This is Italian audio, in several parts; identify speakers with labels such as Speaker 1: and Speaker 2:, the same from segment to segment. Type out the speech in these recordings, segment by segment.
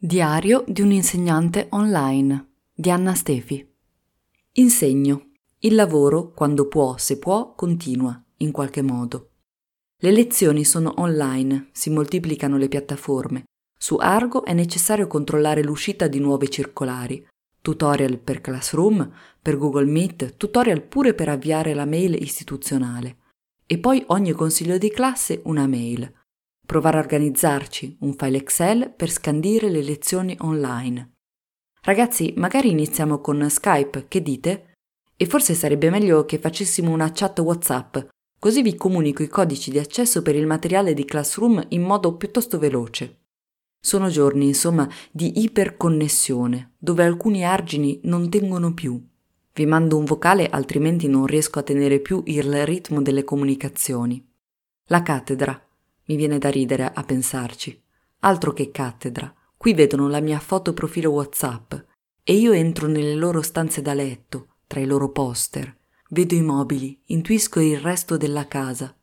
Speaker 1: Diario di un insegnante online di Anna Stefi. Insegno. Il lavoro, quando può, se può, continua, in qualche modo. Le lezioni sono online, si moltiplicano le piattaforme. Su Argo è necessario controllare l'uscita di nuove circolari. Tutorial per Classroom, per Google Meet, tutorial pure per avviare la mail istituzionale. E poi ogni consiglio di classe una mail provare a organizzarci un file Excel per scandire le lezioni online. Ragazzi, magari iniziamo con Skype, che dite? E forse sarebbe meglio che facessimo una chat WhatsApp, così vi comunico i codici di accesso per il materiale di Classroom in modo piuttosto veloce. Sono giorni, insomma, di iperconnessione, dove alcuni argini non tengono più. Vi mando un vocale, altrimenti non riesco a tenere più il ritmo delle comunicazioni. La cattedra, mi viene da ridere a pensarci. Altro che cattedra. Qui vedono la mia foto profilo WhatsApp e io entro nelle loro stanze da letto, tra i loro poster. Vedo i mobili, intuisco il resto della casa.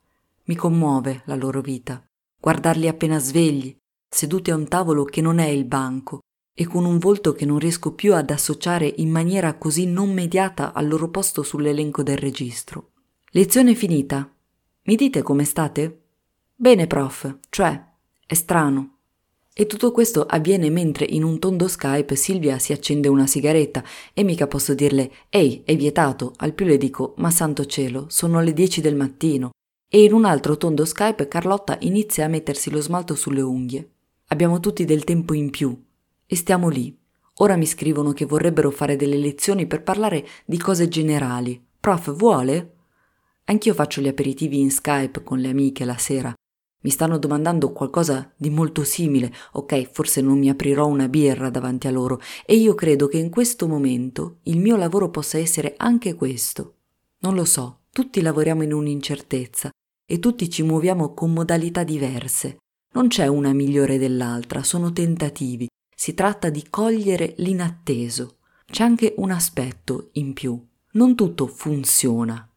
Speaker 1: Mi commuove la loro vita. Guardarli appena svegli, seduti a un tavolo che non è il banco e con un volto che non riesco più ad associare in maniera così non mediata al loro posto sull'elenco del registro. Lezione finita. Mi dite come state? Bene, prof, cioè, è strano. E tutto questo avviene mentre in un tondo Skype Silvia si accende una sigaretta e mica posso dirle Ehi, è vietato, al più le dico Ma santo cielo, sono le 10 del mattino. E in un altro tondo Skype Carlotta inizia a mettersi lo smalto sulle unghie. Abbiamo tutti del tempo in più e stiamo lì. Ora mi scrivono che vorrebbero fare delle lezioni per parlare di cose generali. Prof, vuole? Anch'io faccio gli aperitivi in Skype con le amiche la sera mi stanno domandando qualcosa di molto simile, ok, forse non mi aprirò una birra davanti a loro, e io credo che in questo momento il mio lavoro possa essere anche questo. Non lo so, tutti lavoriamo in un'incertezza e tutti ci muoviamo con modalità diverse. Non c'è una migliore dell'altra, sono tentativi, si tratta di cogliere l'inatteso. C'è anche un aspetto in più. Non tutto funziona,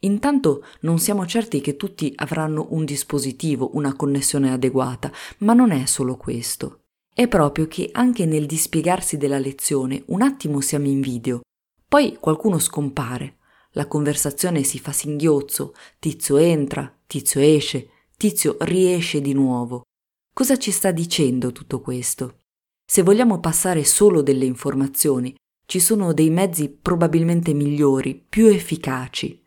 Speaker 1: Intanto non siamo certi che tutti avranno un dispositivo, una connessione adeguata, ma non è solo questo. È proprio che anche nel dispiegarsi della lezione un attimo siamo in video, poi qualcuno scompare, la conversazione si fa singhiozzo, tizio entra, tizio esce, tizio riesce di nuovo. Cosa ci sta dicendo tutto questo? Se vogliamo passare solo delle informazioni, ci sono dei mezzi probabilmente migliori, più efficaci.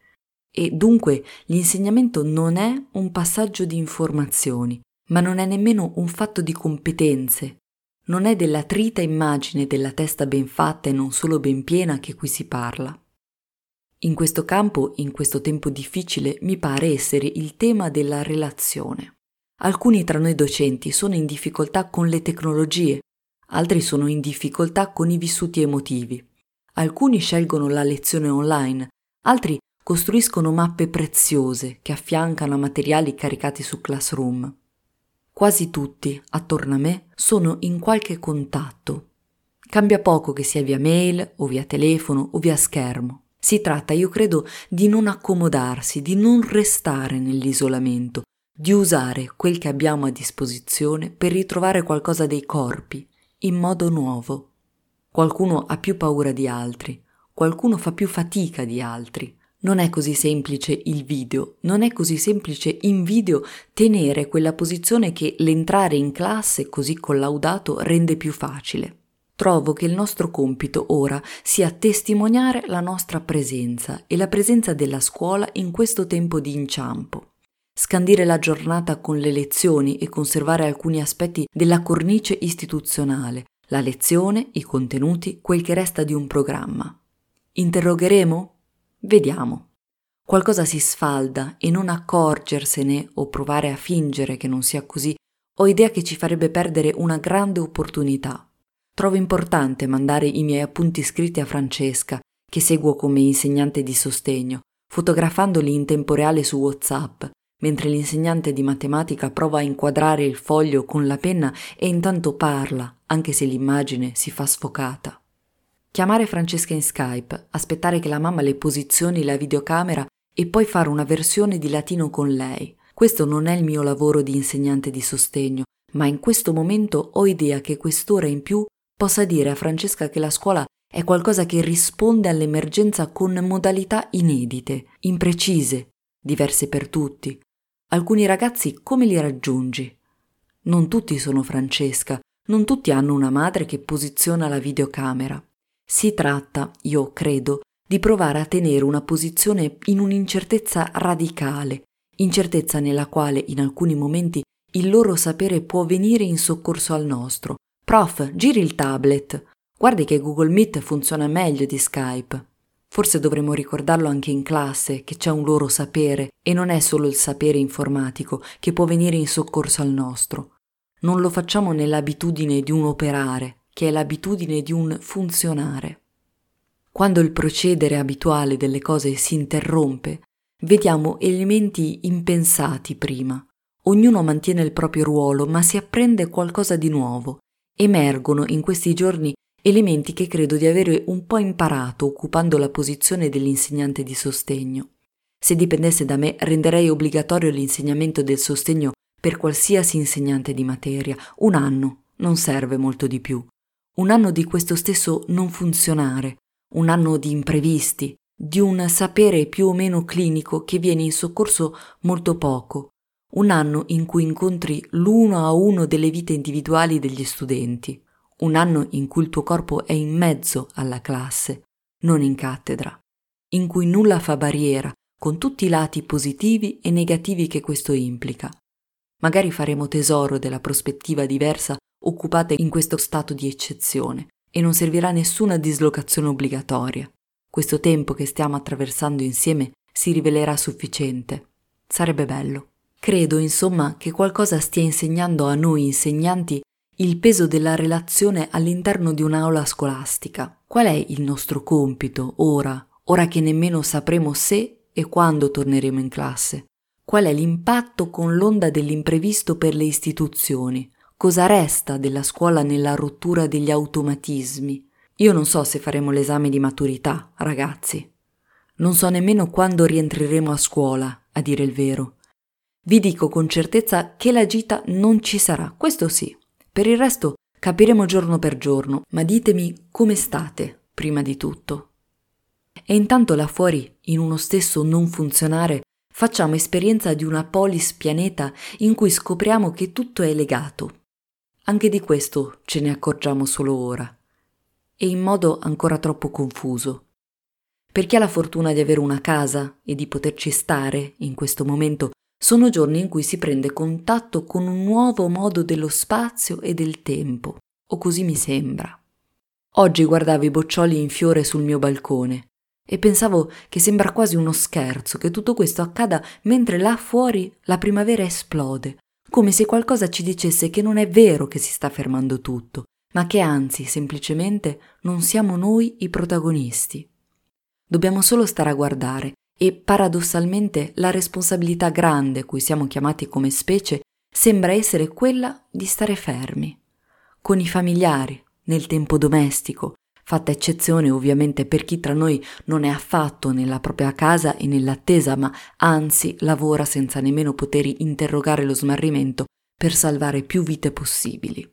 Speaker 1: E dunque l'insegnamento non è un passaggio di informazioni, ma non è nemmeno un fatto di competenze. Non è della trita immagine della testa ben fatta e non solo ben piena che qui si parla. In questo campo, in questo tempo difficile, mi pare essere il tema della relazione. Alcuni tra noi docenti sono in difficoltà con le tecnologie, altri sono in difficoltà con i vissuti emotivi. Alcuni scelgono la lezione online, altri costruiscono mappe preziose che affiancano a materiali caricati su Classroom. Quasi tutti, attorno a me, sono in qualche contatto. Cambia poco che sia via mail o via telefono o via schermo. Si tratta, io credo, di non accomodarsi, di non restare nell'isolamento, di usare quel che abbiamo a disposizione per ritrovare qualcosa dei corpi, in modo nuovo. Qualcuno ha più paura di altri, qualcuno fa più fatica di altri, non è così semplice il video, non è così semplice in video tenere quella posizione che l'entrare in classe così collaudato rende più facile. Trovo che il nostro compito ora sia testimoniare la nostra presenza e la presenza della scuola in questo tempo di inciampo. Scandire la giornata con le lezioni e conservare alcuni aspetti della cornice istituzionale, la lezione, i contenuti, quel che resta di un programma. Interrogheremo? Vediamo. Qualcosa si sfalda e non accorgersene o provare a fingere che non sia così, ho idea che ci farebbe perdere una grande opportunità. Trovo importante mandare i miei appunti scritti a Francesca, che seguo come insegnante di sostegno, fotografandoli in tempo reale su WhatsApp, mentre l'insegnante di matematica prova a inquadrare il foglio con la penna e intanto parla, anche se l'immagine si fa sfocata. Chiamare Francesca in Skype, aspettare che la mamma le posizioni la videocamera e poi fare una versione di latino con lei. Questo non è il mio lavoro di insegnante di sostegno. ma in questo momento ho idea che quest'ora in più possa dire a Francesca che la scuola è qualcosa che risponde all'emergenza con modalità inedite, imprecise, diverse per tutti. Alcuni ragazzi come li raggiungi? Non tutti sono Francesca, non tutti hanno una madre che posiziona la videocamera. Si tratta, io credo, di provare a tenere una posizione in un'incertezza radicale, incertezza nella quale in alcuni momenti il loro sapere può venire in soccorso al nostro. Prof, giri il tablet. Guardi che Google Meet funziona meglio di Skype. Forse dovremmo ricordarlo anche in classe che c'è un loro sapere e non è solo il sapere informatico che può venire in soccorso al nostro. Non lo facciamo nell'abitudine di un operare, che è l'abitudine di un funzionare. Quando il procedere abituale delle cose si interrompe, vediamo elementi impensati prima. Ognuno mantiene il proprio ruolo, ma si apprende qualcosa di nuovo. Emergono in questi giorni elementi che credo di avere un po' imparato occupando la posizione dell'insegnante di sostegno. Se dipendesse da me, renderei obbligatorio l'insegnamento del sostegno per qualsiasi insegnante di materia. Un anno, non serve molto di più. Un anno di questo stesso non funzionare, un anno di imprevisti, di un sapere più o meno clinico che viene in soccorso molto poco, un anno in cui incontri l'uno a uno delle vite individuali degli studenti, un anno in cui il tuo corpo è in mezzo alla classe, non in cattedra, in cui nulla fa barriera, con tutti i lati positivi e negativi che questo implica, Magari faremo tesoro della prospettiva diversa occupata in questo stato di eccezione e non servirà nessuna dislocazione obbligatoria. Questo tempo che stiamo attraversando insieme si rivelerà sufficiente. Sarebbe bello. Credo, insomma, che qualcosa stia insegnando a noi insegnanti il peso della relazione all'interno di un'aula scolastica. Qual è il nostro compito ora, ora che nemmeno sapremo se e quando torneremo in classe? Qual è l'impatto con l'onda dell'imprevisto per le istituzioni? Cosa resta della scuola nella rottura degli automatismi? Io non so se faremo l'esame di maturità, ragazzi. Non so nemmeno quando rientreremo a scuola, a dire il vero. Vi dico con certezza che la gita non ci sarà, questo sì. Per il resto capiremo giorno per giorno, ma ditemi come state, prima di tutto. E intanto là fuori, in uno stesso non funzionare, facciamo esperienza di una polis pianeta in cui scopriamo che tutto è legato. Anche di questo ce ne accorgiamo solo ora, e in modo ancora troppo confuso. Per chi ha la fortuna di avere una casa e di poterci stare in questo momento, sono giorni in cui si prende contatto con un nuovo modo dello spazio e del tempo, o così mi sembra. Oggi guardavo i boccioli in fiore sul mio balcone e pensavo che sembra quasi uno scherzo che tutto questo accada mentre là fuori la primavera esplode, come se qualcosa ci dicesse che non è vero che si sta fermando tutto, ma che anzi semplicemente non siamo noi i protagonisti. Dobbiamo solo stare a guardare e paradossalmente la responsabilità grande cui siamo chiamati come specie sembra essere quella di stare fermi, con i familiari, nel tempo domestico, fatta eccezione ovviamente per chi tra noi non è affatto nella propria casa e nell'attesa, ma anzi lavora senza nemmeno poter interrogare lo smarrimento per salvare più vite possibili.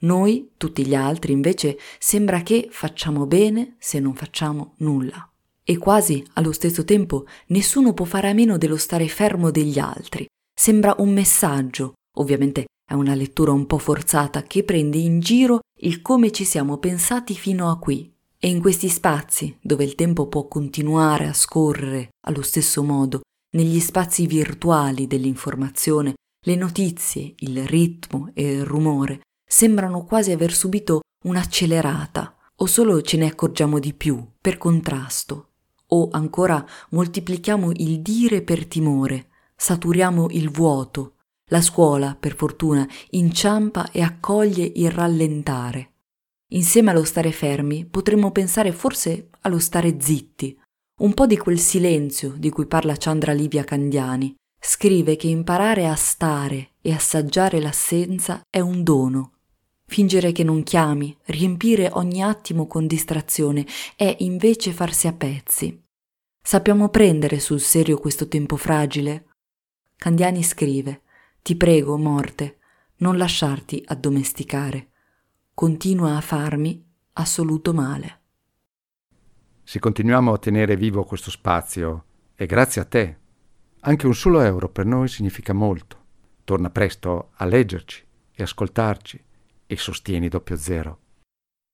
Speaker 1: Noi, tutti gli altri, invece, sembra che facciamo bene se non facciamo nulla. E quasi allo stesso tempo nessuno può fare a meno dello stare fermo degli altri. Sembra un messaggio, ovviamente è una lettura un po' forzata che prende in giro il come ci siamo pensati fino a qui. E in questi spazi, dove il tempo può continuare a scorrere allo stesso modo, negli spazi virtuali dell'informazione, le notizie, il ritmo e il rumore sembrano quasi aver subito un'accelerata, o solo ce ne accorgiamo di più, per contrasto, o ancora moltiplichiamo il dire per timore, saturiamo il vuoto, la scuola, per fortuna, inciampa e accoglie il rallentare. Insieme allo stare fermi potremmo pensare forse allo stare zitti, un po' di quel silenzio di cui parla Chandra Livia Candiani. Scrive che imparare a stare e assaggiare l'assenza è un dono. Fingere che non chiami, riempire ogni attimo con distrazione, è invece farsi a pezzi. Sappiamo prendere sul serio questo tempo fragile? Candiani scrive ti prego, morte, non lasciarti addomesticare. Continua a farmi assoluto male.
Speaker 2: Se continuiamo a tenere vivo questo spazio, è grazie a te. Anche un solo euro per noi significa molto. Torna presto a leggerci e ascoltarci e sostieni doppio zero.